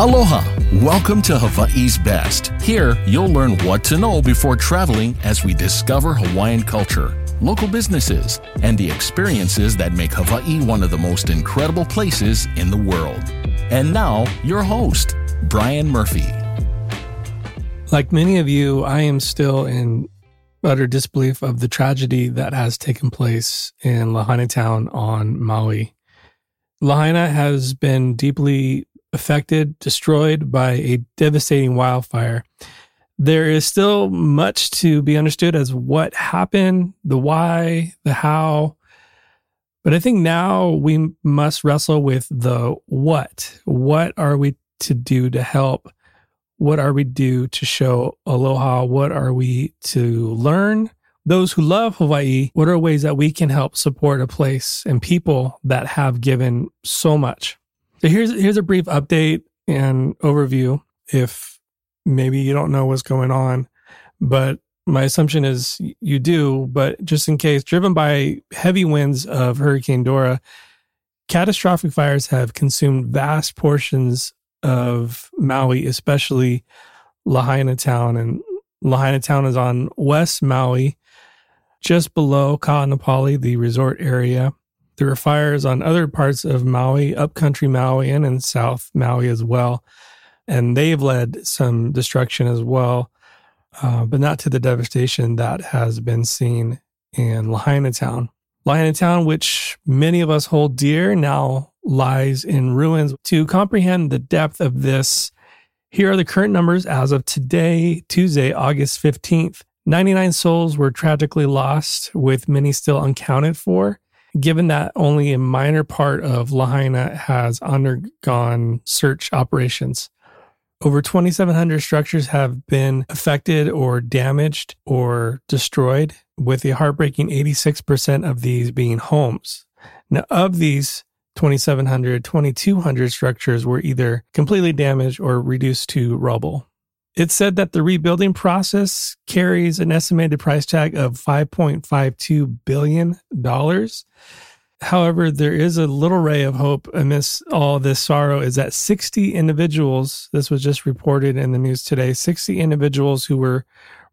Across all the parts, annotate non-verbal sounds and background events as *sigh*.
Aloha! Welcome to Hawaii's Best. Here, you'll learn what to know before traveling as we discover Hawaiian culture, local businesses, and the experiences that make Hawaii one of the most incredible places in the world. And now, your host, Brian Murphy. Like many of you, I am still in utter disbelief of the tragedy that has taken place in Lahaina town on Maui. Lahaina has been deeply affected, destroyed by a devastating wildfire. There is still much to be understood as what happened, the why, the how. But I think now we must wrestle with the what. What are we to do to help? What are we do to show aloha? What are we to learn? Those who love Hawaii, what are ways that we can help support a place and people that have given so much? So here's here's a brief update and overview if maybe you don't know what's going on, but my assumption is you do, but just in case, driven by heavy winds of Hurricane Dora, catastrophic fires have consumed vast portions of Maui, especially Lahaina town. And Lahaina town is on West Maui, just below Ka'anapali, the resort area. There were fires on other parts of Maui, upcountry Maui, and in South Maui as well. And they've led some destruction as well, uh, but not to the devastation that has been seen in Lahaina Town. Lahaina Town, which many of us hold dear, now lies in ruins. To comprehend the depth of this, here are the current numbers as of today, Tuesday, August 15th. 99 souls were tragically lost, with many still uncounted for given that only a minor part of Lahaina has undergone search operations. Over 2,700 structures have been affected or damaged or destroyed, with a heartbreaking 86% of these being homes. Now, of these 2,700, 2,200 structures were either completely damaged or reduced to rubble. It said that the rebuilding process carries an estimated price tag of $5.52 billion. However, there is a little ray of hope amidst all this sorrow is that 60 individuals, this was just reported in the news today, 60 individuals who were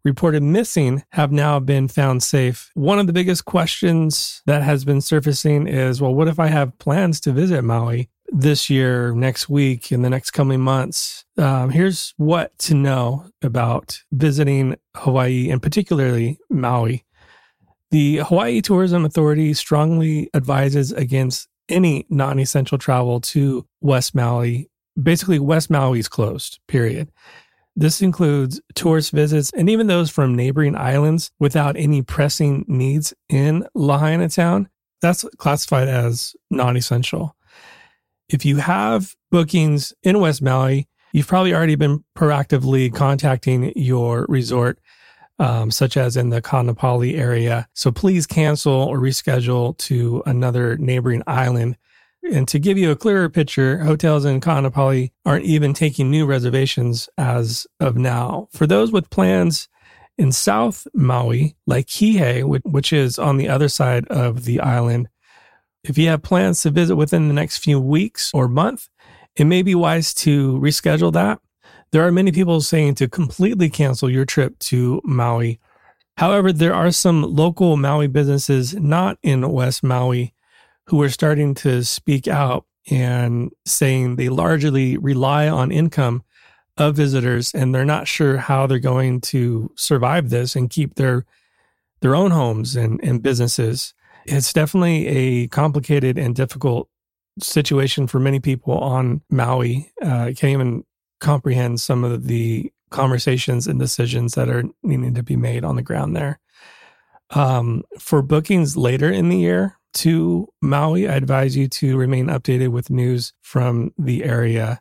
reported missing have now been found safe. One of the biggest questions that has been surfacing is well, what if I have plans to visit Maui? This year, next week, in the next coming months. Um, here's what to know about visiting Hawaii and particularly Maui. The Hawaii Tourism Authority strongly advises against any non essential travel to West Maui. Basically, West Maui is closed, period. This includes tourist visits and even those from neighboring islands without any pressing needs in Lahaina town. That's classified as non essential. If you have bookings in West Maui, you've probably already been proactively contacting your resort, um, such as in the Ka'anapali area. So please cancel or reschedule to another neighboring island. And to give you a clearer picture, hotels in Ka'anapali aren't even taking new reservations as of now. For those with plans in South Maui, like Kihei, which is on the other side of the island, if you have plans to visit within the next few weeks or month, it may be wise to reschedule that. There are many people saying to completely cancel your trip to Maui. However, there are some local Maui businesses not in West Maui who are starting to speak out and saying they largely rely on income of visitors and they're not sure how they're going to survive this and keep their their own homes and, and businesses. It's definitely a complicated and difficult situation for many people on Maui. Uh, I can't even comprehend some of the conversations and decisions that are needing to be made on the ground there. Um, for bookings later in the year to Maui, I advise you to remain updated with news from the area.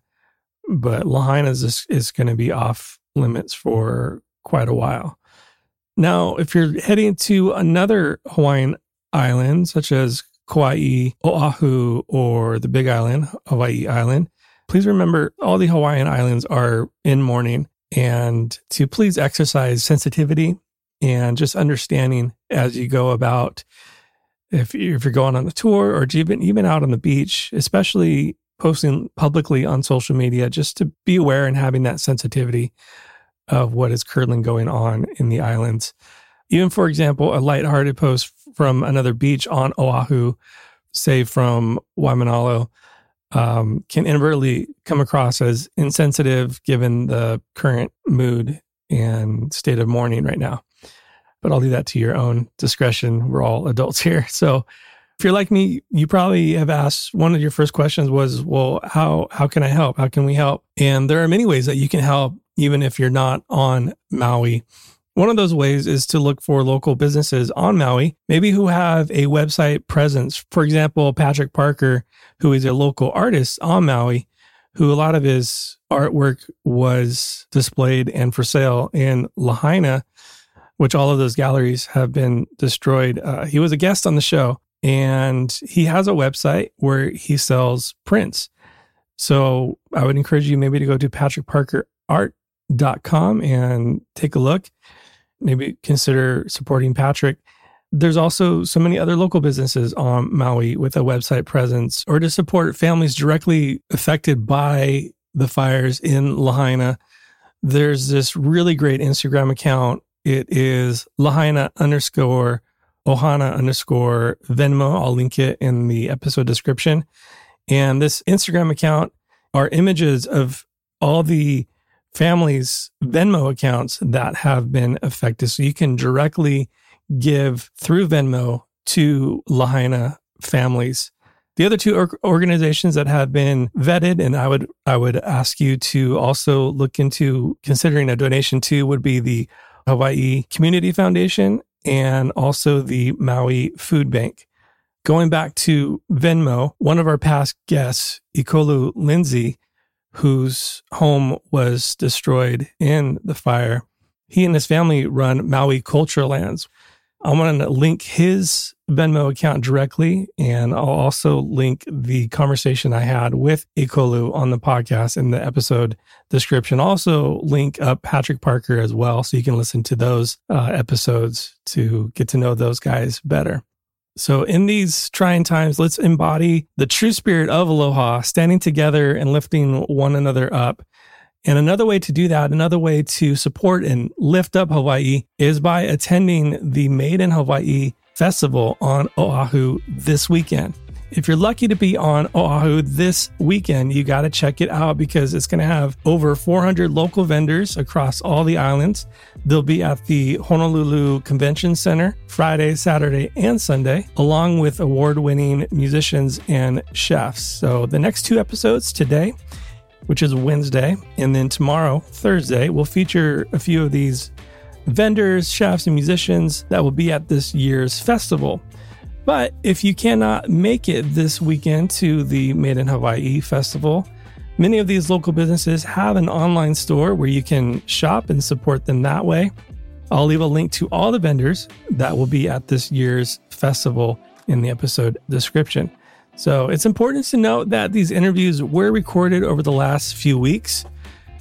But Lahaina is, is going to be off limits for quite a while. Now, if you're heading to another Hawaiian islands such as Kauai, Oahu, or the Big Island, Hawaii Island, please remember all the Hawaiian islands are in mourning and to please exercise sensitivity and just understanding as you go about if you're, if you're going on the tour or even even out on the beach, especially posting publicly on social media just to be aware and having that sensitivity of what is currently going on in the islands. Even, for example, a lighthearted post from another beach on Oahu, say from Waimanalo, um, can inadvertently come across as insensitive given the current mood and state of mourning right now. But I'll leave that to your own discretion. We're all adults *laughs* here. So if you're like me, you probably have asked one of your first questions was, well, how how can I help? How can we help? And there are many ways that you can help even if you're not on Maui. One of those ways is to look for local businesses on Maui, maybe who have a website presence. For example, Patrick Parker, who is a local artist on Maui, who a lot of his artwork was displayed and for sale in Lahaina, which all of those galleries have been destroyed. Uh, he was a guest on the show and he has a website where he sells prints. So I would encourage you maybe to go to patrickparkerart.com and take a look maybe consider supporting Patrick. There's also so many other local businesses on Maui with a website presence or to support families directly affected by the fires in Lahaina. There's this really great Instagram account. It is Lahaina underscore Ohana underscore Venmo. I'll link it in the episode description. And this Instagram account are images of all the families' Venmo accounts that have been affected. So you can directly give through Venmo to Lahaina families. The other two organizations that have been vetted, and I would I would ask you to also look into considering a donation to, would be the Hawaii Community Foundation and also the Maui Food Bank. Going back to Venmo, one of our past guests, Ekolu Lindsey, whose home was destroyed in the fire. He and his family run Maui Culture Lands. I'm going to link his Venmo account directly, and I'll also link the conversation I had with Ekolu on the podcast in the episode description. Also, link up Patrick Parker as well, so you can listen to those uh, episodes to get to know those guys better. So, in these trying times, let's embody the true spirit of aloha, standing together and lifting one another up. And another way to do that, another way to support and lift up Hawaii is by attending the Made in Hawaii festival on Oahu this weekend. If you're lucky to be on Oahu this weekend, you got to check it out because it's going to have over 400 local vendors across all the islands. They'll be at the Honolulu Convention Center Friday, Saturday, and Sunday, along with award winning musicians and chefs. So the next two episodes today, which is Wednesday, and then tomorrow, Thursday, will feature a few of these vendors, chefs, and musicians that will be at this year's festival. But if you cannot make it this weekend to the Made in Hawaii festival, many of these local businesses have an online store where you can shop and support them that way. I'll leave a link to all the vendors that will be at this year's festival in the episode description. So it's important to note that these interviews were recorded over the last few weeks,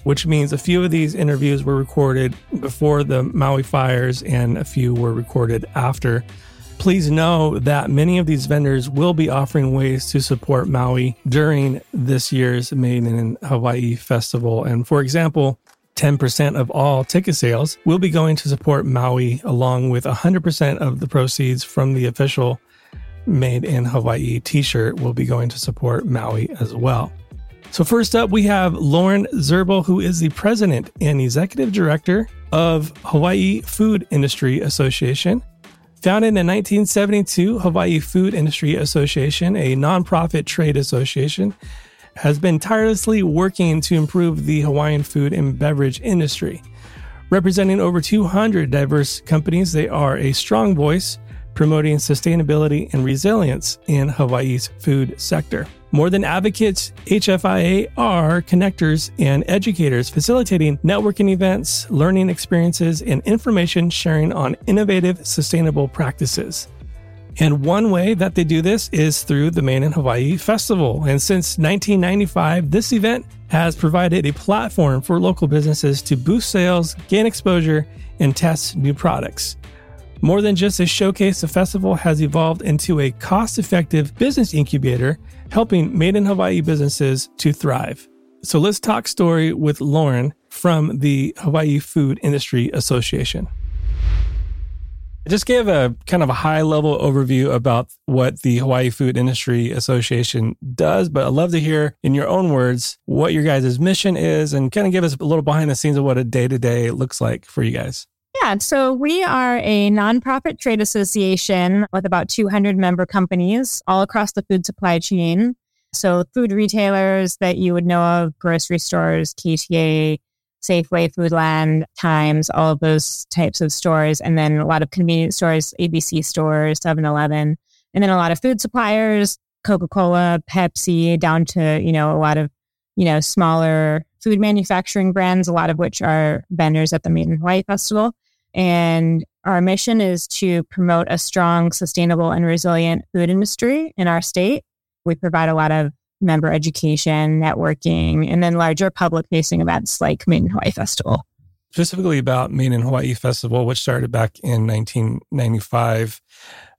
which means a few of these interviews were recorded before the Maui fires and a few were recorded after. Please know that many of these vendors will be offering ways to support Maui during this year's Made in Hawaii festival. And for example, 10% of all ticket sales will be going to support Maui, along with 100% of the proceeds from the official Made in Hawaii t shirt will be going to support Maui as well. So, first up, we have Lauren Zirbel, who is the president and executive director of Hawaii Food Industry Association. Founded in 1972, Hawaii Food Industry Association, a nonprofit trade association, has been tirelessly working to improve the Hawaiian food and beverage industry. Representing over 200 diverse companies, they are a strong voice promoting sustainability and resilience in Hawaii's food sector. More than advocates, HFIA are connectors and educators facilitating networking events, learning experiences, and information sharing on innovative, sustainable practices. And one way that they do this is through the Made in Hawaii Festival. And since 1995, this event has provided a platform for local businesses to boost sales, gain exposure, and test new products. More than just a showcase, the festival has evolved into a cost effective business incubator, helping made in Hawaii businesses to thrive. So let's talk story with Lauren from the Hawaii Food Industry Association. I just gave a kind of a high level overview about what the Hawaii Food Industry Association does, but I'd love to hear in your own words what your guys' mission is and kind of give us a little behind the scenes of what a day to day looks like for you guys. Yeah, so we are a nonprofit trade association with about 200 member companies all across the food supply chain. So, food retailers that you would know of, grocery stores, KTA, Safeway, Foodland, Times, all of those types of stores. And then a lot of convenience stores, ABC stores, 7 Eleven. And then a lot of food suppliers, Coca Cola, Pepsi, down to, you know, a lot of, you know, smaller food manufacturing brands, a lot of which are vendors at the Made in Hawaii Festival. And our mission is to promote a strong, sustainable, and resilient food industry in our state. We provide a lot of member education, networking, and then larger public facing events like Made in Hawaii Festival. Specifically about Made in Hawaii Festival, which started back in 1995.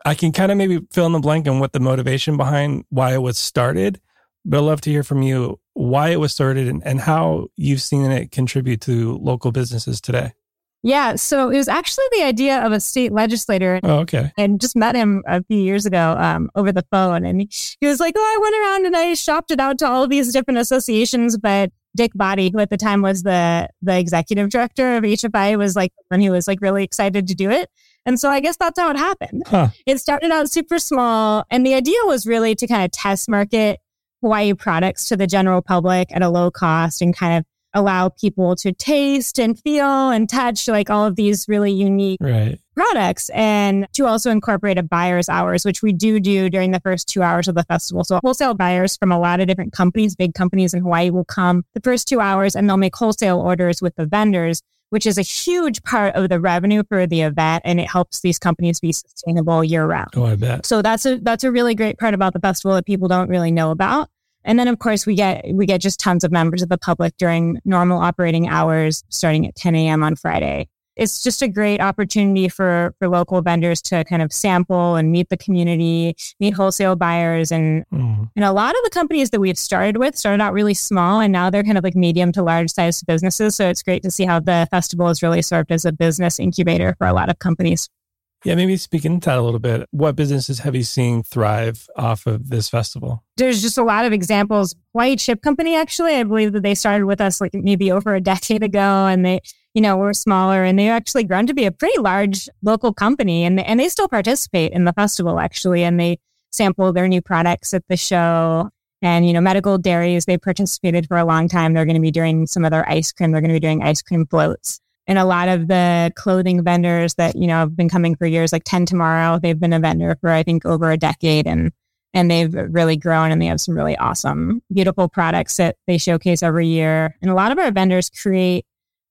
I can kind of maybe fill in the blank on what the motivation behind why it was started, but I'd love to hear from you why it was started and, and how you've seen it contribute to local businesses today. Yeah, so it was actually the idea of a state legislator. Oh, okay. And just met him a few years ago um, over the phone. And he, was like, Oh, I went around and I shopped it out to all of these different associations. But Dick Botti, who at the time was the the executive director of HFI, was like when he was like really excited to do it. And so I guess that's how it happened. Huh. It started out super small. And the idea was really to kind of test market Hawaii products to the general public at a low cost and kind of allow people to taste and feel and touch like all of these really unique right. products and to also incorporate a buyer's hours, which we do do during the first two hours of the festival. So wholesale buyers from a lot of different companies, big companies in Hawaii will come the first two hours and they'll make wholesale orders with the vendors which is a huge part of the revenue for the event and it helps these companies be sustainable year round. Oh, I bet. So that's a that's a really great part about the festival that people don't really know about. And then of course we get we get just tons of members of the public during normal operating hours starting at 10 a.m. on Friday. It's just a great opportunity for for local vendors to kind of sample and meet the community, meet wholesale buyers and mm. and a lot of the companies that we've started with started out really small and now they're kind of like medium to large sized businesses. So it's great to see how the festival has really served as a business incubator for a lot of companies. Yeah, maybe speak into that a little bit. What businesses have you seen thrive off of this festival? There's just a lot of examples. White Chip Company, actually, I believe that they started with us like maybe over a decade ago, and they, you know, were smaller, and they actually grown to be a pretty large local company, and and they still participate in the festival actually, and they sample their new products at the show. And you know, Meadow Gold dairies, they participated for a long time. They're going to be doing some of their ice cream. They're going to be doing ice cream floats and a lot of the clothing vendors that you know have been coming for years like Tin Tomorrow they've been a vendor for i think over a decade and and they've really grown and they have some really awesome beautiful products that they showcase every year. And a lot of our vendors create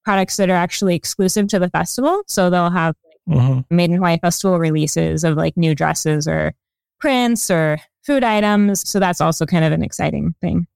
products that are actually exclusive to the festival. So they'll have mm-hmm. made in hawaii festival releases of like new dresses or prints or food items. So that's also kind of an exciting thing.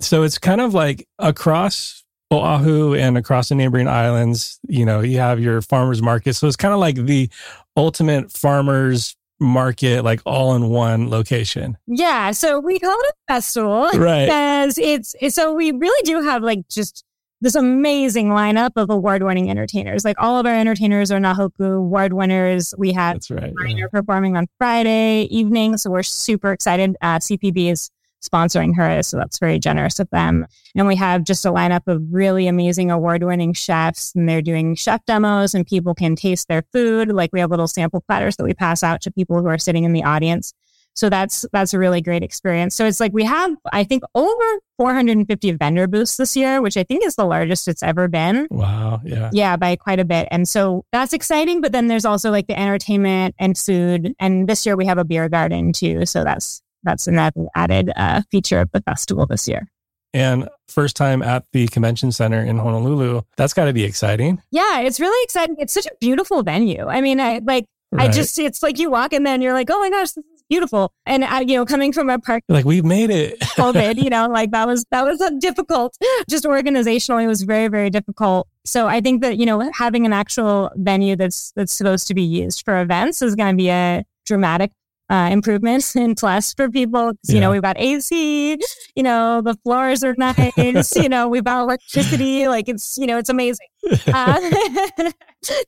So it's kind of like across Oahu and across the neighboring islands, you know, you have your farmers market. So it's kind of like the ultimate farmers market, like all in one location. Yeah. So we call it a festival. Right. Because it's, so we really do have like just this amazing lineup of award winning entertainers. Like all of our entertainers are Nahoku award winners. We have That's right, yeah. performing on Friday evening. So we're super excited. Uh, CPB is sponsoring her. So that's very generous of them. And we have just a lineup of really amazing award winning chefs and they're doing chef demos and people can taste their food. Like we have little sample platters that we pass out to people who are sitting in the audience. So that's that's a really great experience. So it's like we have I think over 450 vendor booths this year, which I think is the largest it's ever been. Wow, yeah. Yeah, by quite a bit. And so that's exciting, but then there's also like the entertainment and food and this year we have a beer garden too, so that's that's an added uh, feature of the festival this year. And first time at the convention center in Honolulu. That's got to be exciting. Yeah, it's really exciting. It's such a beautiful venue. I mean, I like, right. I just, it's like you walk in there and you're like, oh my gosh, this is beautiful. And uh, you know, coming from a park, like we've made it. *laughs* COVID, you know, like that was that was a difficult. Just organizationally, it was very very difficult. So I think that you know having an actual venue that's that's supposed to be used for events is going to be a dramatic uh, improvements in plus for people. Yeah. You know, we've got AC, you know, the floors are nice, you know, we've got electricity. Like it's, you know, it's amazing. Uh, *laughs*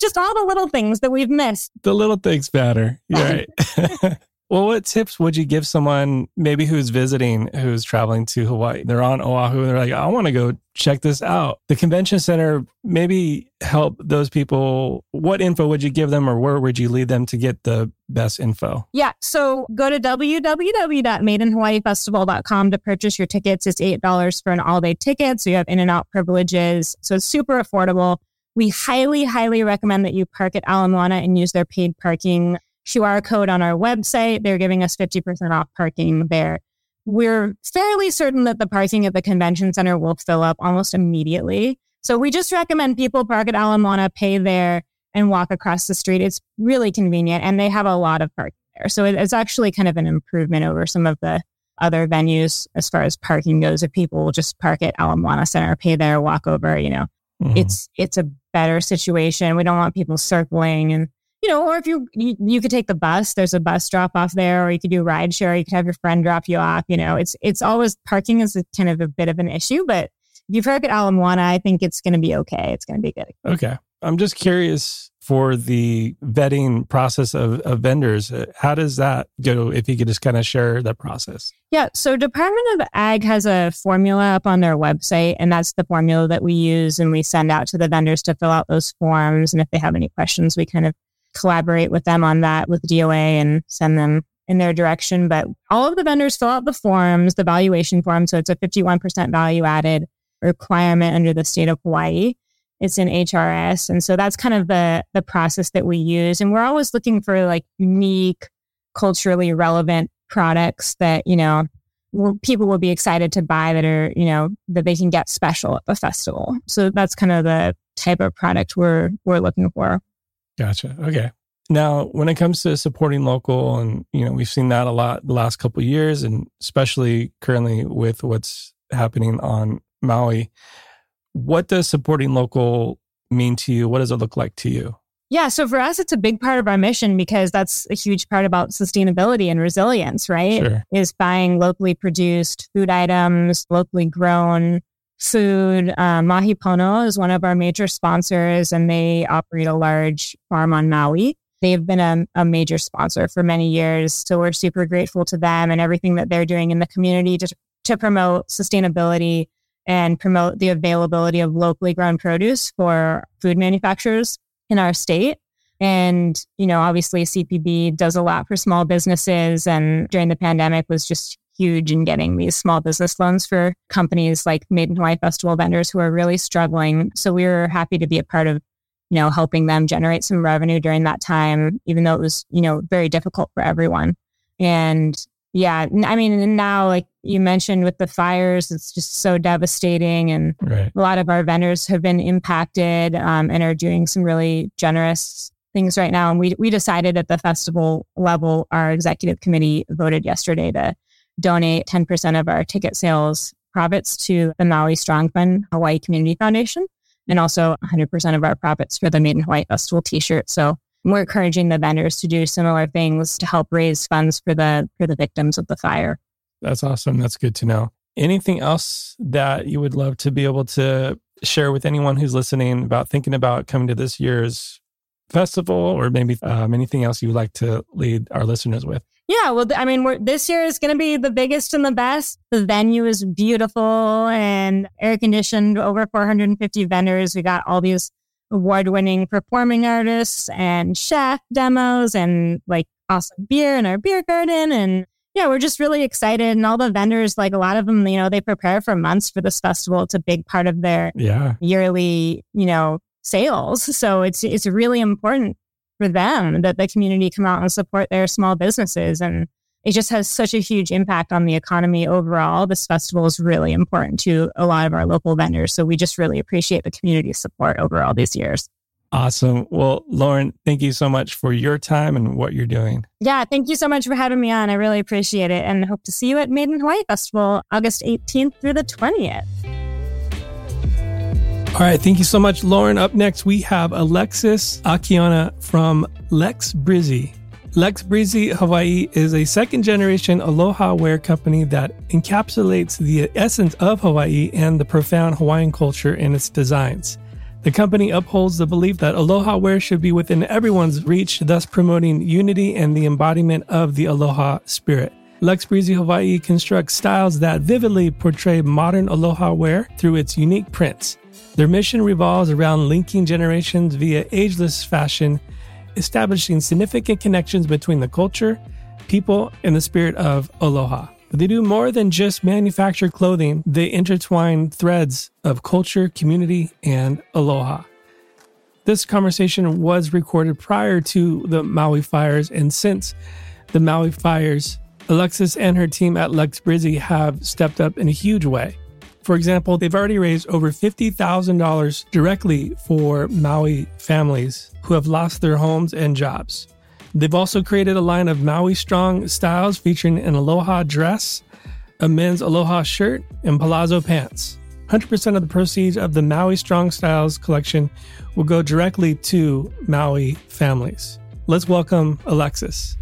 just all the little things that we've missed. The little things matter. You're *laughs* right. *laughs* Well, what tips would you give someone maybe who's visiting, who's traveling to Hawaii? They're on Oahu and they're like, I want to go check this out. The convention center maybe help those people. What info would you give them or where would you lead them to get the best info? Yeah. So go to www.madeinhawaiifestival.com to purchase your tickets. It's $8 for an all day ticket. So you have in and out privileges. So it's super affordable. We highly, highly recommend that you park at Ala Moana and use their paid parking QR code on our website. They're giving us 50% off parking there. We're fairly certain that the parking at the convention center will fill up almost immediately. So we just recommend people park at alamoana pay there, and walk across the street. It's really convenient and they have a lot of parking there. So it's actually kind of an improvement over some of the other venues as far as parking goes. If people will just park at alamoana Center, pay there, walk over, you know, mm-hmm. it's it's a better situation. We don't want people circling and you know, or if you, you, you could take the bus, there's a bus drop off there, or you could do ride share. You could have your friend drop you off. You know, it's it's always parking is a, kind of a bit of an issue, but if you park at Ala Moana, I think it's going to be okay. It's going to be good. Okay, I'm just curious for the vetting process of, of vendors. Uh, how does that go? If you could just kind of share that process. Yeah. So Department of Ag has a formula up on their website, and that's the formula that we use and we send out to the vendors to fill out those forms. And if they have any questions, we kind of collaborate with them on that with DOA and send them in their direction. But all of the vendors fill out the forms, the valuation form. So it's a 51% value added requirement under the state of Hawaii. It's in HRS. And so that's kind of the, the process that we use. And we're always looking for like unique, culturally relevant products that, you know, people will be excited to buy that are, you know, that they can get special at the festival. So that's kind of the type of product we're, we're looking for. Gotcha. Okay. Now, when it comes to supporting local, and you know, we've seen that a lot the last couple years, and especially currently with what's happening on Maui. What does supporting local mean to you? What does it look like to you? Yeah, so for us, it's a big part of our mission because that's a huge part about sustainability and resilience, right? Sure. Is buying locally produced food items, locally grown, food. Uh, Mahi Pono is one of our major sponsors, and they operate a large farm on Maui. They've been a, a, major sponsor for many years. So we're super grateful to them and everything that they're doing in the community to, to promote sustainability and promote the availability of locally grown produce for food manufacturers in our state. And, you know, obviously CPB does a lot for small businesses and during the pandemic was just huge in getting these small business loans for companies like Made in Hawaii Festival vendors who are really struggling. So we were happy to be a part of, you know, helping them generate some revenue during that time, even though it was, you know, very difficult for everyone. And yeah, I mean, now, like you mentioned with the fires, it's just so devastating. And right. a lot of our vendors have been impacted um, and are doing some really generous things right now. And we, we decided at the festival level, our executive committee voted yesterday to donate 10% of our ticket sales profits to the Maui Strong Fund Hawaii Community Foundation and also 100% of our profits for the Made in Hawaii Festival t-shirt. So we're encouraging the vendors to do similar things to help raise funds for the for the victims of the fire. That's awesome. That's good to know. Anything else that you would love to be able to share with anyone who's listening about thinking about coming to this year's festival or maybe um, anything else you would like to lead our listeners with? Yeah, well, I mean, we're, this year is going to be the biggest and the best. The venue is beautiful and air conditioned. Over 450 vendors. We got all these award-winning performing artists and chef demos and like awesome beer in our beer garden. And yeah, we're just really excited. And all the vendors, like a lot of them, you know, they prepare for months for this festival. It's a big part of their yeah. yearly, you know, sales. So it's it's really important for them that the community come out and support their small businesses. And it just has such a huge impact on the economy overall. This festival is really important to a lot of our local vendors. So we just really appreciate the community support over all these years. Awesome. Well, Lauren, thank you so much for your time and what you're doing. Yeah, thank you so much for having me on. I really appreciate it and hope to see you at Made in Hawaii Festival August 18th through the 20th. All right. Thank you so much, Lauren. Up next, we have Alexis Akiona from Lex Breezy. Lex Breezy Hawaii is a second generation aloha wear company that encapsulates the essence of Hawaii and the profound Hawaiian culture in its designs. The company upholds the belief that aloha wear should be within everyone's reach, thus promoting unity and the embodiment of the aloha spirit. Lex Breezy Hawaii constructs styles that vividly portray modern aloha wear through its unique prints. Their mission revolves around linking generations via ageless fashion, establishing significant connections between the culture, people, and the spirit of aloha. They do more than just manufacture clothing, they intertwine threads of culture, community, and aloha. This conversation was recorded prior to the Maui fires, and since the Maui fires, Alexis and her team at Lex Breezy have stepped up in a huge way. For example, they've already raised over $50,000 directly for Maui families who have lost their homes and jobs. They've also created a line of Maui Strong styles featuring an aloha dress, a men's aloha shirt, and palazzo pants. 100% of the proceeds of the Maui Strong Styles collection will go directly to Maui families. Let's welcome Alexis.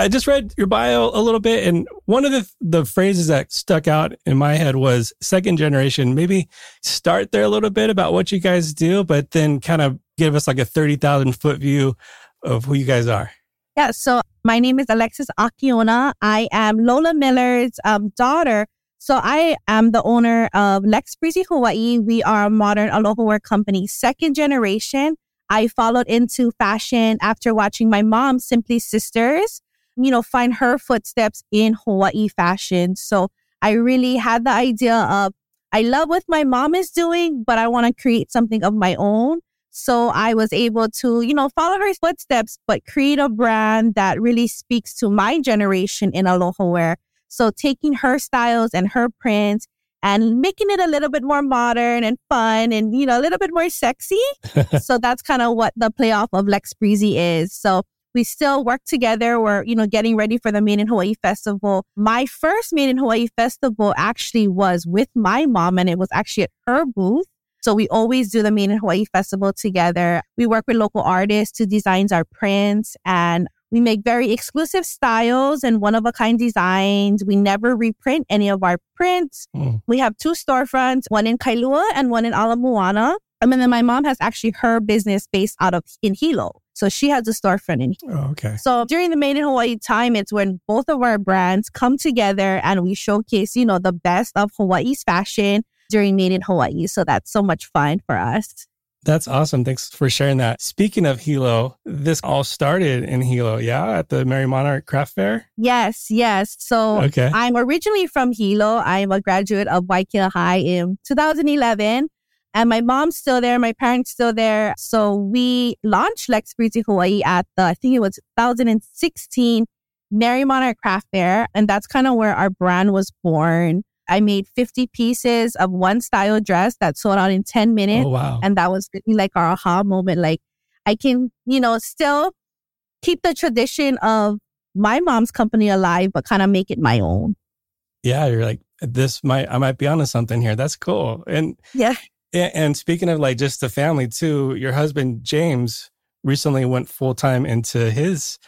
I just read your bio a little bit, and one of the the phrases that stuck out in my head was second generation. Maybe start there a little bit about what you guys do, but then kind of give us like a thirty thousand foot view of who you guys are. Yeah. So my name is Alexis Akiona. I am Lola Miller's um, daughter. So I am the owner of Lex Breezy Hawaii. We are a modern aloha wear company, second generation. I followed into fashion after watching my mom, Simply Sisters you know, find her footsteps in Hawaii fashion. So I really had the idea of, I love what my mom is doing, but I want to create something of my own. So I was able to, you know, follow her footsteps, but create a brand that really speaks to my generation in aloha wear. So taking her styles and her prints and making it a little bit more modern and fun and, you know, a little bit more sexy. *laughs* so that's kind of what the playoff of Lex Breezy is. So we still work together. We're, you know, getting ready for the Made in Hawaii Festival. My first Made in Hawaii Festival actually was with my mom and it was actually at her booth. So we always do the Made in Hawaii Festival together. We work with local artists who designs our prints and we make very exclusive styles and one of a kind designs. We never reprint any of our prints. Mm. We have two storefronts, one in Kailua and one in Ala Moana. And then my mom has actually her business based out of in Hilo. So she has a storefront in here. Oh, okay. So during the Made in Hawaii time, it's when both of our brands come together and we showcase, you know, the best of Hawaii's fashion during Made in Hawaii. So that's so much fun for us. That's awesome. Thanks for sharing that. Speaking of Hilo, this all started in Hilo, yeah, at the Merrie Monarch Craft Fair? Yes, yes. So okay. I'm originally from Hilo. I'm a graduate of Waiakea High in 2011. And my mom's still there, my parents still there. So we launched Lex Breezy Hawaii at the, I think it was 2016 Merrie Monarch Craft Fair. And that's kind of where our brand was born. I made 50 pieces of one style dress that sold out in 10 minutes. Oh, wow. And that was really like our aha moment. Like I can, you know, still keep the tradition of my mom's company alive, but kind of make it my own. Yeah. You're like, this might, I might be onto something here. That's cool. And yeah. And speaking of like just the family too, your husband James recently went full time into his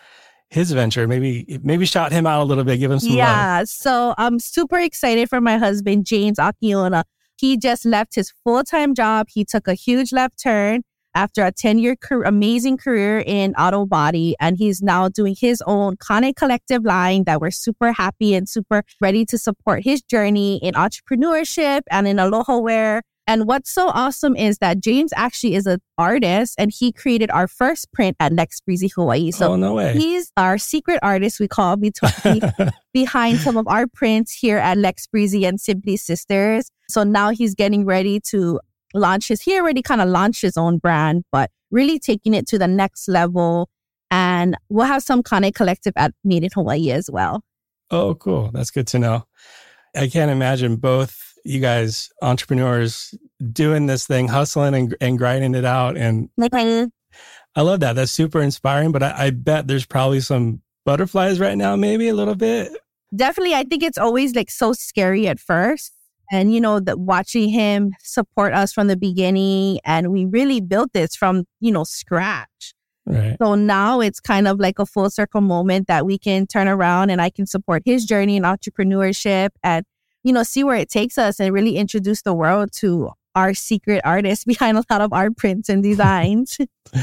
his venture. Maybe maybe shout him out a little bit, give him some yeah. Love. So I'm super excited for my husband James Akiona. He just left his full time job. He took a huge left turn after a 10 year career, amazing career in auto body. And he's now doing his own Kane Collective line that we're super happy and super ready to support his journey in entrepreneurship and in aloha wear. And what's so awesome is that James actually is an artist and he created our first print at Lex Breezy Hawaii. So oh, no way. he's our secret artist, we call between, *laughs* behind some of our prints here at Lex Breezy and Simply Sisters. So now he's getting ready to launch his, he already kind of launched his own brand, but really taking it to the next level. And we'll have some Kane Collective at Made in Hawaii as well. Oh, cool. That's good to know. I can't imagine both you guys entrepreneurs doing this thing, hustling and, and grinding it out. And I love that. That's super inspiring. But I, I bet there's probably some butterflies right now, maybe a little bit. Definitely. I think it's always like so scary at first. And, you know, that watching him support us from the beginning. And we really built this from, you know, scratch. Right. So now it's kind of like a full circle moment that we can turn around and I can support his journey in entrepreneurship and, you know, see where it takes us and really introduce the world to our secret artists *laughs* behind a lot of art prints and designs. *laughs*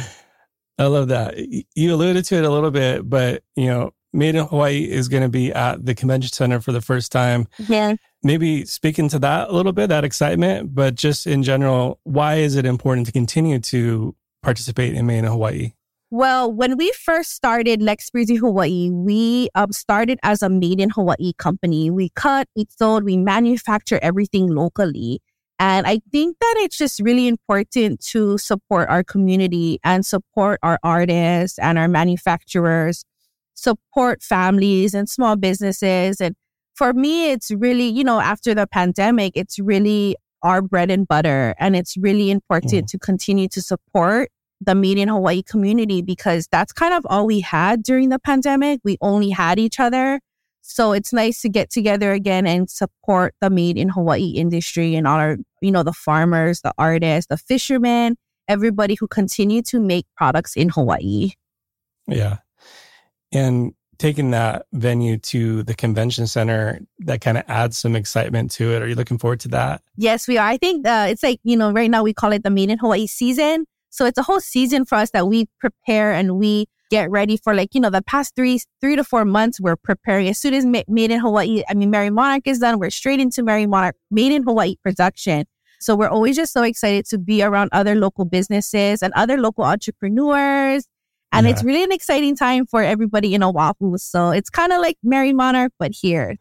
I love that. You alluded to it a little bit, but you know, Made in Hawaii is going to be at the convention center for the first time. Yeah. Maybe speaking to that a little bit, that excitement, but just in general, why is it important to continue to participate in Made in Hawaii? Well, when we first started Lex Breezy Hawaii, we um, started as a made in Hawaii company. We cut, we sold, we manufacture everything locally. And I think that it's just really important to support our community and support our artists and our manufacturers, support families and small businesses. And for me, it's really, you know, after the pandemic, it's really our bread and butter. And it's really important mm. to continue to support the Made in Hawaii community because that's kind of all we had during the pandemic. We only had each other. So it's nice to get together again and support the Made in Hawaii industry and all our, you know, the farmers, the artists, the fishermen, everybody who continue to make products in Hawaii. Yeah. And taking that venue to the convention center, that kind of adds some excitement to it. Are you looking forward to that? Yes, we are. I think uh, it's like, you know, right now we call it the Made in Hawaii season. So it's a whole season for us that we prepare and we get ready for like, you know, the past three, three to four months, we're preparing. As soon as Ma- Made in Hawaii, I mean, Merrie Monarch is done, we're straight into Merrie Monarch, Made in Hawaii production. So we're always just so excited to be around other local businesses and other local entrepreneurs. And yeah. it's really an exciting time for everybody in Oahu. So it's kind of like Merrie Monarch, but here.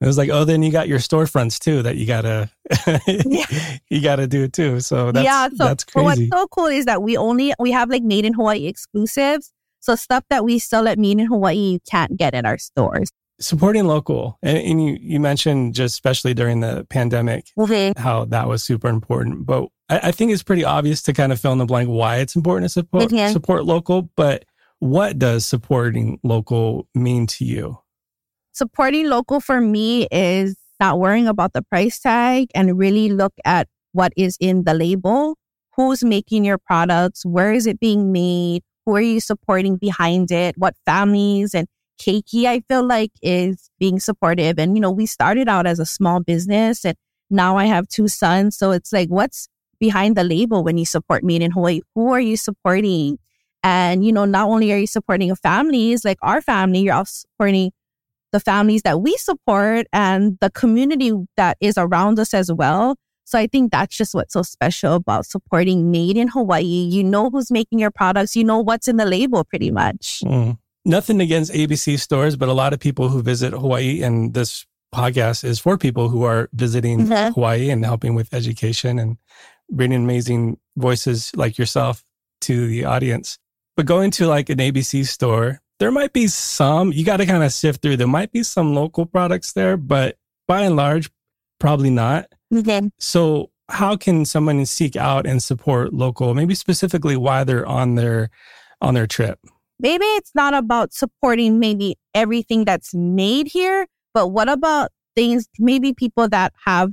It was like, oh, then you got your storefronts too that you gotta *laughs* you gotta do too. So that's yeah, so that's crazy. But what's so cool is that we only we have like made in Hawaii exclusives. So stuff that we sell at Made in Hawaii you can't get at our stores. Supporting local, and, and you you mentioned just especially during the pandemic mm-hmm. how that was super important. But I, I, think it's pretty obvious to kind of fill in the blank why it's important to support mm-hmm. support local. But what does supporting local mean to you? Supporting local for me is not worrying about the price tag and really look at what is in the label. Who's making your products? Where is it being made? Who are you supporting behind it? What families and Keiki, I feel like is being supportive. And, you know, we started out as a small business and now I have two sons. So it's like, what's behind the label when you support Made in Hawaii? Who are you supporting? And, you know, not only are you supporting families like our family, you're also supporting the families that we support and the community that is around us as well. So I think that's just what's so special about supporting Made in Hawaii. You know who's making your products, you know what's in the label pretty much. Mm. Nothing against ABC stores, but a lot of people who visit Hawaii and this podcast is for people who are visiting mm-hmm. Hawaii and helping with education and bringing amazing voices like yourself to the audience. But going to like an ABC store, there might be some, you got to kind of sift through. There might be some local products there, but by and large, probably not. Okay. So, how can someone seek out and support local? Maybe specifically why they're on their on their trip. Maybe it's not about supporting maybe everything that's made here, but what about things maybe people that have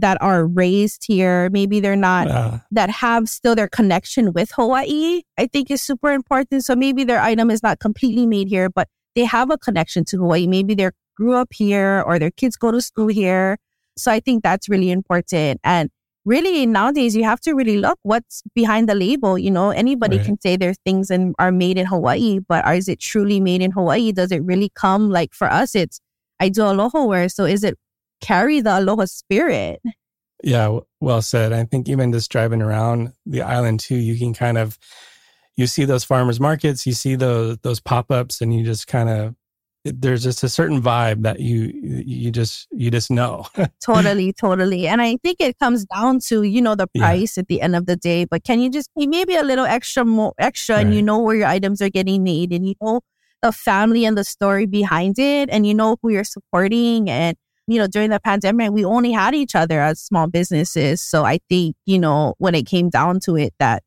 that are raised here, maybe they're not, uh, that have still their connection with Hawaii, I think is super important. So maybe their item is not completely made here, but they have a connection to Hawaii. Maybe they grew up here or their kids go to school here. So I think that's really important. And really nowadays you have to really look what's behind the label. You know, anybody right. can say their things and are made in Hawaii, but is it truly made in Hawaii? Does it really come like for us? It's I do aloha wear. So is it carry the aloha spirit. Yeah, well said. I think even just driving around the island too, you can kind of you see those farmers markets, you see those those pop ups, and you just kind of there's just a certain vibe that you you just you just know. *laughs* totally, totally. And I think it comes down to you know the price yeah. at the end of the day. But can you just pay maybe a little extra more extra, right. and you know where your items are getting made, and you know the family and the story behind it, and you know who you're supporting, and you know, during the pandemic, we only had each other as small businesses. So I think, you know, when it came down to it, that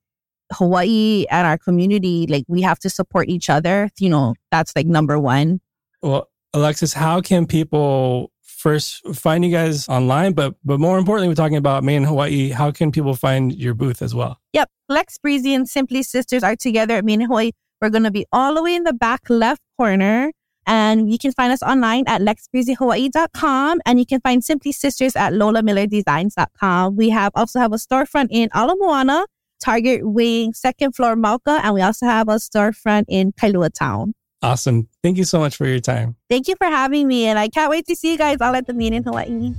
Hawaii and our community, like we have to support each other, you know, that's like number one. Well, Alexis, how can people first find you guys online, but but more importantly, we're talking about Made in Hawaii. How can people find your booth as well? Yep. Lex Breezy and Simply Sisters are together at Made in Hawaii. We're going to be all the way in the back left corner. And you can find us online at lexbreezyhawaii.com and you can find Simply Sisters at lolamillerdesigns.com. We have also have a storefront in Ala Moana, Target Wing, second floor Mauka, and we also have a storefront in Kailua Town. Awesome. Thank you so much for your time. Thank you for having me. And I can't wait to see you guys all at the Made in Hawaii.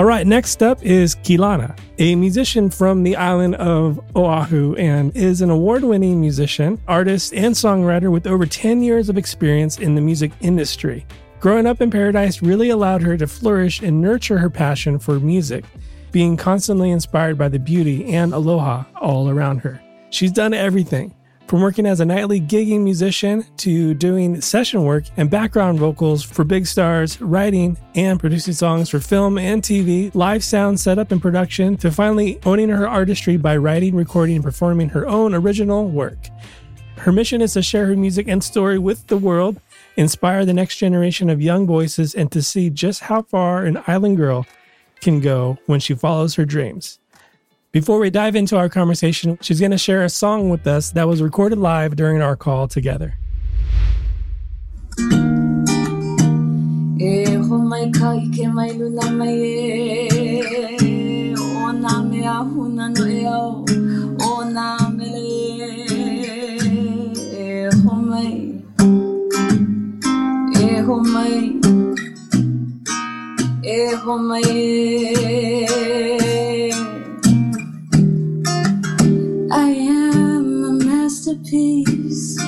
All right, next up is Keilana, a musician from the island of Oahu and is an award winning musician, artist, and songwriter with over 10 years of experience in the music industry. Growing up in paradise really allowed her to flourish and nurture her passion for music, being constantly inspired by the beauty and aloha all around her. She's done everything from working as a nightly gigging musician to doing session work and background vocals for big stars, writing and producing songs for film and TV, live sound setup and production, to finally owning her artistry by writing, recording, and performing her own original work. Her mission is to share her music and story with the world, inspire the next generation of young voices, and to see just how far an island girl can go when she follows her dreams. Before we dive into our conversation, she's going to share a song with us that was recorded live during our call together. Masterpiece,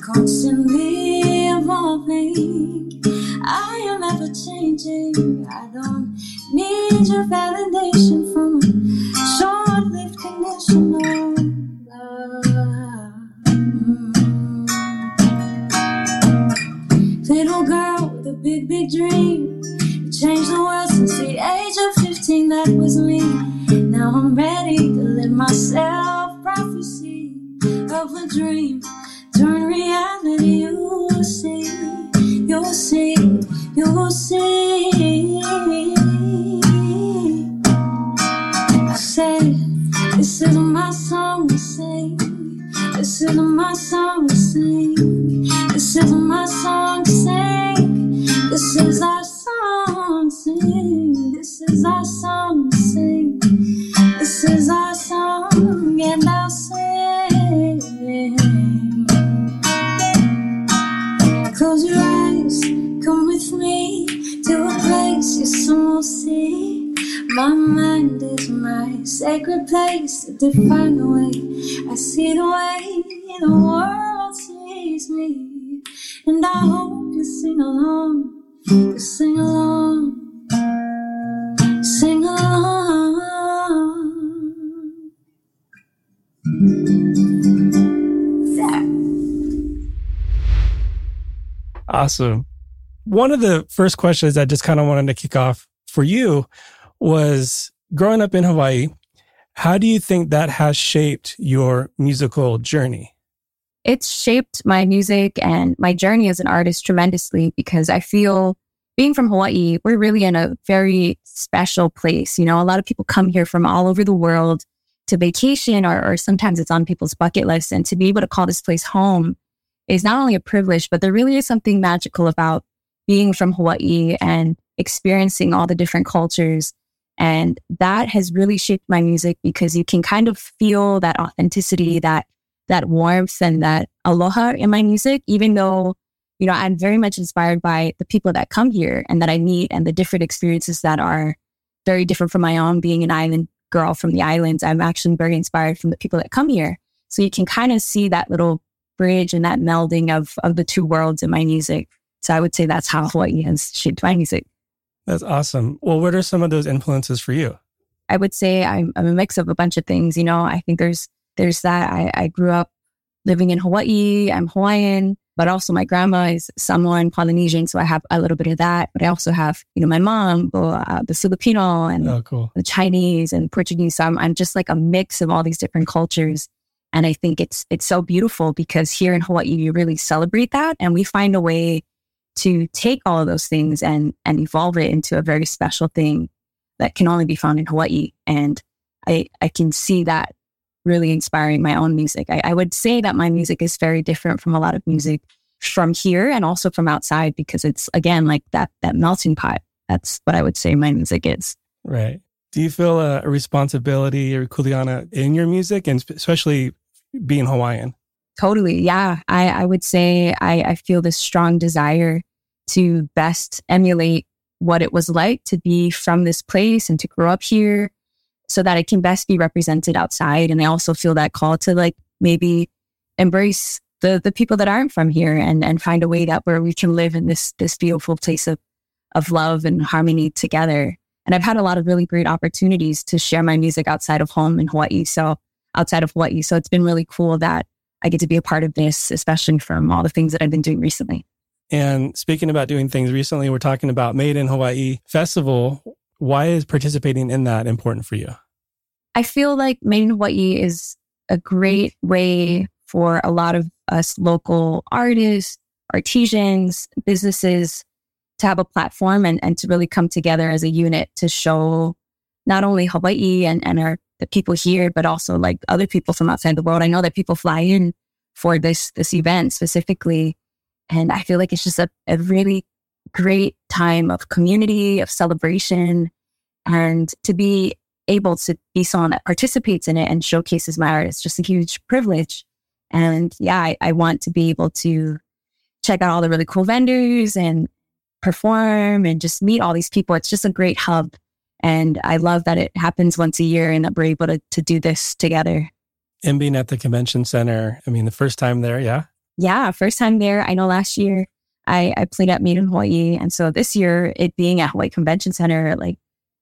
constantly evolving. I am ever changing. I don't need your validation from a short-lived conditional And I hope you sing along, you sing along, sing along. Awesome. One of the first questions I just kind of wanted to kick off for you was growing up in Hawaii, how do you think that has shaped your musical journey? It's shaped my music and my journey as an artist tremendously because I feel being from Hawaii, we're really in a very special place. You know, a lot of people come here from all over the world to vacation or, or sometimes it's on people's bucket list. And to be able to call this place home is not only a privilege, but there really is something magical about being from Hawaii and experiencing all the different cultures. And that has really shaped my music because you can kind of feel that authenticity, that, that warmth and that aloha in my music, even though, you know, I'm very much inspired by the people that come here and that I meet and the different experiences that are very different from my own being an island girl from the islands. I'm actually very inspired from the people that come here. So you can kind of see that little bridge and that melding of of the two worlds in my music. So I would say that's how Hawaii has shaped my music. That's awesome. Well, what are some of those influences for you? I would say I'm, I'm a mix of a bunch of things. You know, I think there's there's that. I, I grew up living in Hawaii. I'm Hawaiian. but also my grandma is Samoan Polynesian. So I have a little bit of that, but I also have, you know, my mom, uh, the Filipino and Oh, cool. the Chinese and Portuguese. So I'm, I'm just like a mix of all these different cultures. And I think it's, it's so beautiful because here in Hawaii, you really celebrate that. And we find a way to take all of those things and, and evolve it into a very special thing that can only be found in Hawaii. And I, I can see that really inspiring my own music. I, I would say that my music is very different from a lot of music from here and also from outside because it's again like that that melting pot. That's what I would say my music is. Right. Do you feel a, a responsibility or kuleana in your music and especially being Hawaiian? Totally. Yeah. I, I would say I, I feel this strong desire to best emulate what it was like to be from this place and to grow up here so that it can best be represented outside. And I also feel that call to like maybe embrace the the people that aren't from here and and find a way that where we can live in this this beautiful place of of love and harmony together. And I've had a lot of really great opportunities to share my music outside of home in Hawaii. So outside of Hawaii. So it's been really cool that I get to be a part of this, especially from all the things that I've been doing recently. And speaking about doing things recently, we're talking about Made in Hawaii Festival. Why is participating in that important for you? I feel like Made in Hawaii is a great way for a lot of us local artists, artisans, businesses to have a platform and, and to really come together as a unit to show not only Hawaii and, and our the people here, but also like other people from outside the world. I know that people fly in for this this event specifically. And I feel like it's just a, a really great time of community, of celebration, and to be able to be someone that participates in it and showcases my art is just a huge privilege. And yeah, I, I want to be able to check out all the really cool vendors and perform and just meet all these people. It's just a great hub. And I love that it happens once a year and that we're able to, to do this together. And being at the convention center, I mean, the first time there, yeah. Yeah, first time there. I know last year I, I played at Made in Hawaii. And so this year, it being at Hawaii Convention Center, like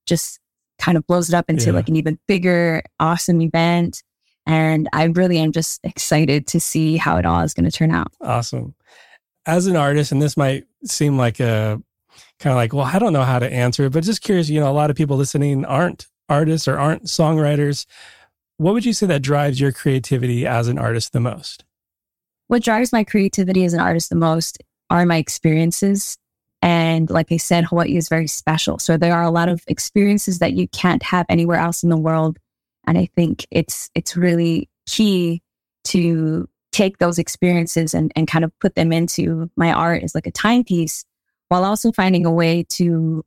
just kind of blows it up into Yeah. like an even bigger, awesome event. And I really am just excited to see how it all is going to turn out. Awesome. As an artist, and this might seem like a kind of like, well, I don't know how to answer it, but just curious, you know, a lot of people listening aren't artists or aren't songwriters. What would you say that drives your creativity as an artist the most? What drives my creativity as an artist the most are my experiences. And like I said, Hawaii is very special. So there are a lot of experiences that you can't have anywhere else in the world. And I think it's it's really key to take those experiences and, and kind of put them into my art as like a timepiece while also finding a way to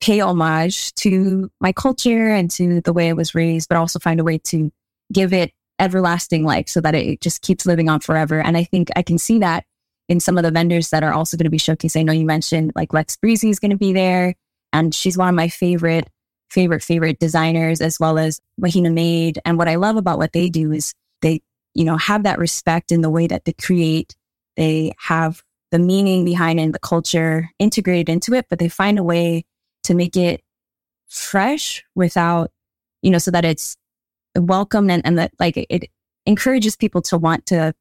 pay homage to my culture and to the way I was raised, but also find a way to give it everlasting life so that it just keeps living on forever. And I think I can see that in some of the vendors that are also going to be showcased. I know you mentioned like Lex Breezy is going to be there, and she's one of my favorite, favorite, favorite designers, as well as Wahina Made. And what I love about what they do is they, you know, have that respect in the way that they create. They have the meaning behind it, the culture integrated into it, but they find a way to make it fresh without, you know, so that it's welcome and, and that like it encourages people to want to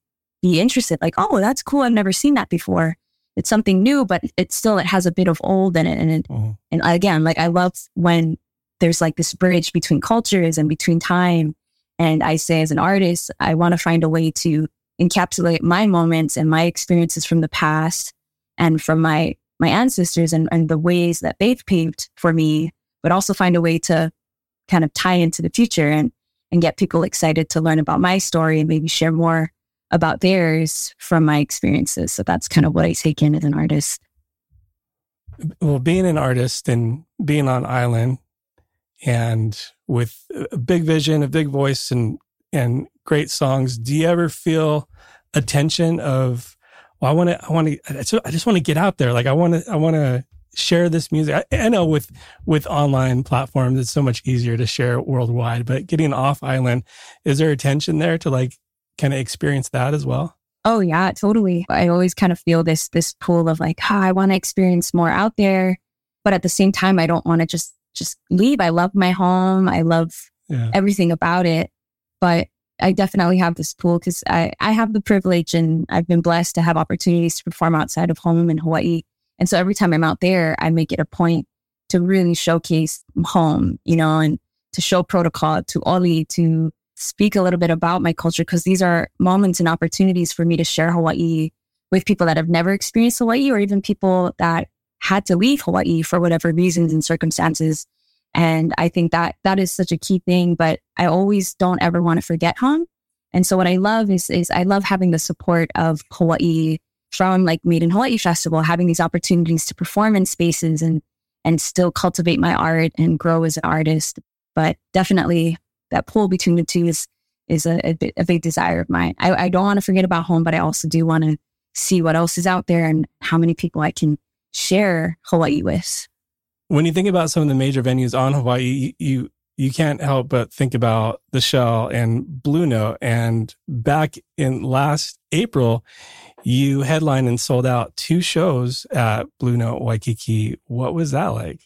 be interested. Like, oh, that's cool. I've never seen that before. It's something new, but it still it has a bit of old in it. And it, Mhm. and again, like I love when there's like this bridge between cultures and between time. And I say as an artist, I want to find a way to encapsulate my moments and my experiences from the past and from my my ancestors and, and the ways that they've paved for me, but also find a way to kind of tie into the future and and get people excited to learn about my story and maybe share more about theirs from my experiences. So that's kind of what I take in as an artist. Well, being an artist and being on island and with a big vision, a big voice and and great songs, do you ever feel a tension of well, I want to I want to I just, want to get out there. Like I want to I want to share this music. I, I know with with online platforms it's so much easier to share worldwide, but getting off island, is there a tension there to like kind of experience that as well? Oh yeah, totally. I always kind of feel this this pull of like, ah, I want to experience more out there, but at the same time, I don't want to just just leave. I love my home. I love Yeah. everything about it, but I definitely have this pool because I, I have the privilege and I've been blessed to have opportunities to perform outside of home in Hawaii. And so every time I'm out there, I make it a point to really showcase home, you know, and to show protocol, to Oli, to speak a little bit about my culture, because these are moments and opportunities for me to share Hawaii with people that have never experienced Hawaii or even people that had to leave Hawaii for whatever reasons and circumstances. And I think that that is such a key thing, but I always don't ever want to forget home. And so what I love is, is I love having the support of Hawaii from like Made in Hawaii Festival, having these opportunities to perform in spaces and, and still cultivate my art and grow as an artist. But definitely that pull between the two is, is a, a, bit, a big desire of mine. I, I don't want to forget about home, but I also do want to see what else is out there and how many people I can share Hawaii with. When you think about some of the major venues on Hawaii, you you can't help but think about the Shell and Blue Note. And back in last April, you headlined and sold out two shows at Blue Note Waikiki. What was that like?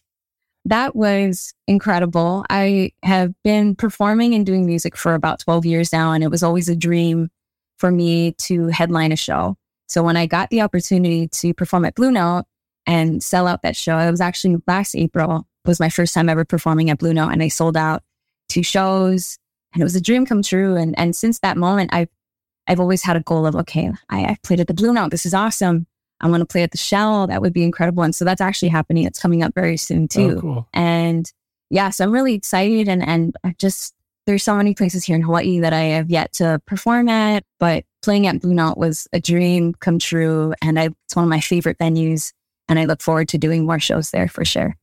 That was incredible. I have been performing and doing music for about 12 years now, and it was always a dream for me to headline a show. So when I got the opportunity to perform at Blue Note, and sell out that show. It was actually last April was my first time ever performing at Blue Note and I sold out two shows and it was a dream come true. And, and since that moment, I've, I've always had a goal of, okay, I, I played at the Blue Note. This is awesome. I want to play at the Shell. That would be incredible. And so that's actually happening. It's coming up very soon Oh, too. cool. And yeah, so I'm really excited and, and I just, there's so many places here in Hawaii that I have yet to perform at, but playing at Blue Note was a dream come true. And I, it's one of my favorite venues. And I look forward to doing more shows there for sure.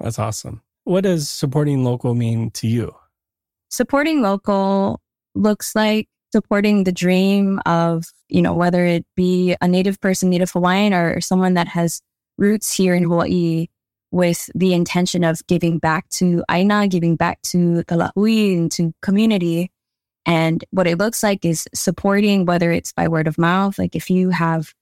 That's awesome. What does supporting local mean to you? Supporting local looks like supporting the dream of, you know, whether it be a native person, native Hawaiian, or someone that has roots here in Hawaii with the intention of giving back to Aina, giving back to the Lahui and to community. And what it looks like is supporting, whether it's by word of mouth, like if you have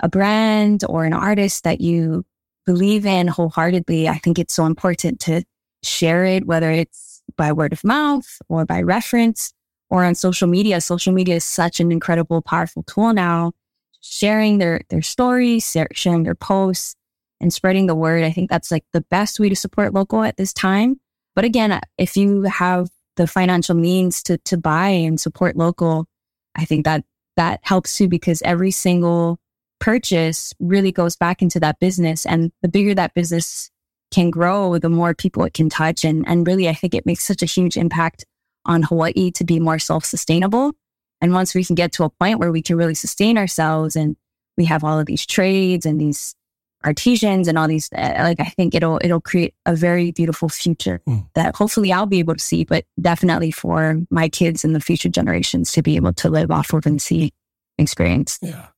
a brand or an artist that you believe in wholeheartedly, I think it's so important to share it, whether it's by word of mouth or by reference or on social media. Social media is such an incredible, powerful tool now. Sharing their, their stories, sharing their posts and spreading the word. I think that's like the best way to support local at this time. But again, if you have the financial means to, to buy and support local, I think that that helps too because every single purchase really goes back into that business. And the bigger that business can grow, the more people it can touch. And, and really, I think it makes such a huge impact on Hawaii to be more self sustainable. And once we can get to a point where we can really sustain ourselves and we have all of these trades and these artisans and all these, uh, like, I think it'll, it'll create a very beautiful future Mm. that hopefully I'll be able to see, but definitely for my kids and the future generations to be able to live off of and see experience. Yeah.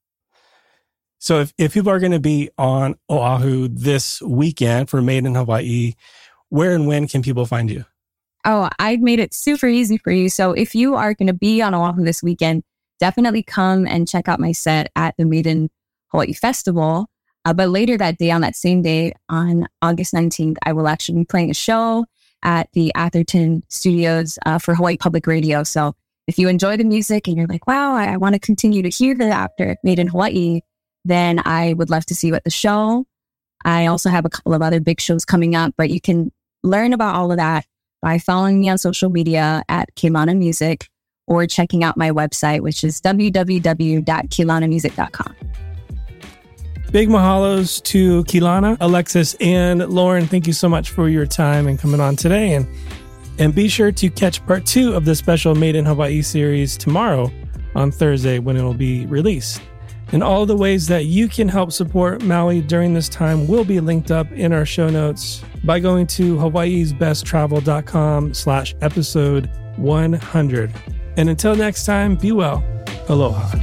So if, if people are going to be on Oahu this weekend for Made in Hawaii, where and when can people find you? Oh, I've made it super easy for you. So if you are going to be on Oahu this weekend, definitely come and check out my set at the Made in Hawaii Festival. Uh, but later that day, on that same day, on August 19th, I will actually be playing a show at the Atherton Studios uh, for Hawaii Public Radio. So if you enjoy the music and you're like, wow, I, I want to continue to hear the after Made in Hawaii, then I would love to see you at the show. I also have a couple of other big shows coming up, but you can learn about all of that by following me on social media at Keilana Music or checking out my website, which is www.keilanamusic.com. Big mahalos to Keilana, Alexis, and Lauren. Thank you so much for your time and coming on today. And and be sure to catch part two of the special Made in Hawaii series tomorrow on Thursday when it will be released. And all the ways that you can help support Maui during this time will be linked up in our show notes by going to hawaiisbesttravel.com slash episode 100. And until next time, be well. Aloha.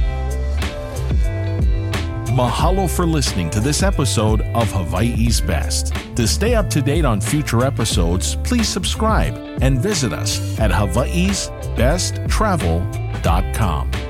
Mahalo for listening to this episode of Hawaii's Best. To stay up to date on future episodes, please subscribe and visit us at hawaiisbesttravel.com.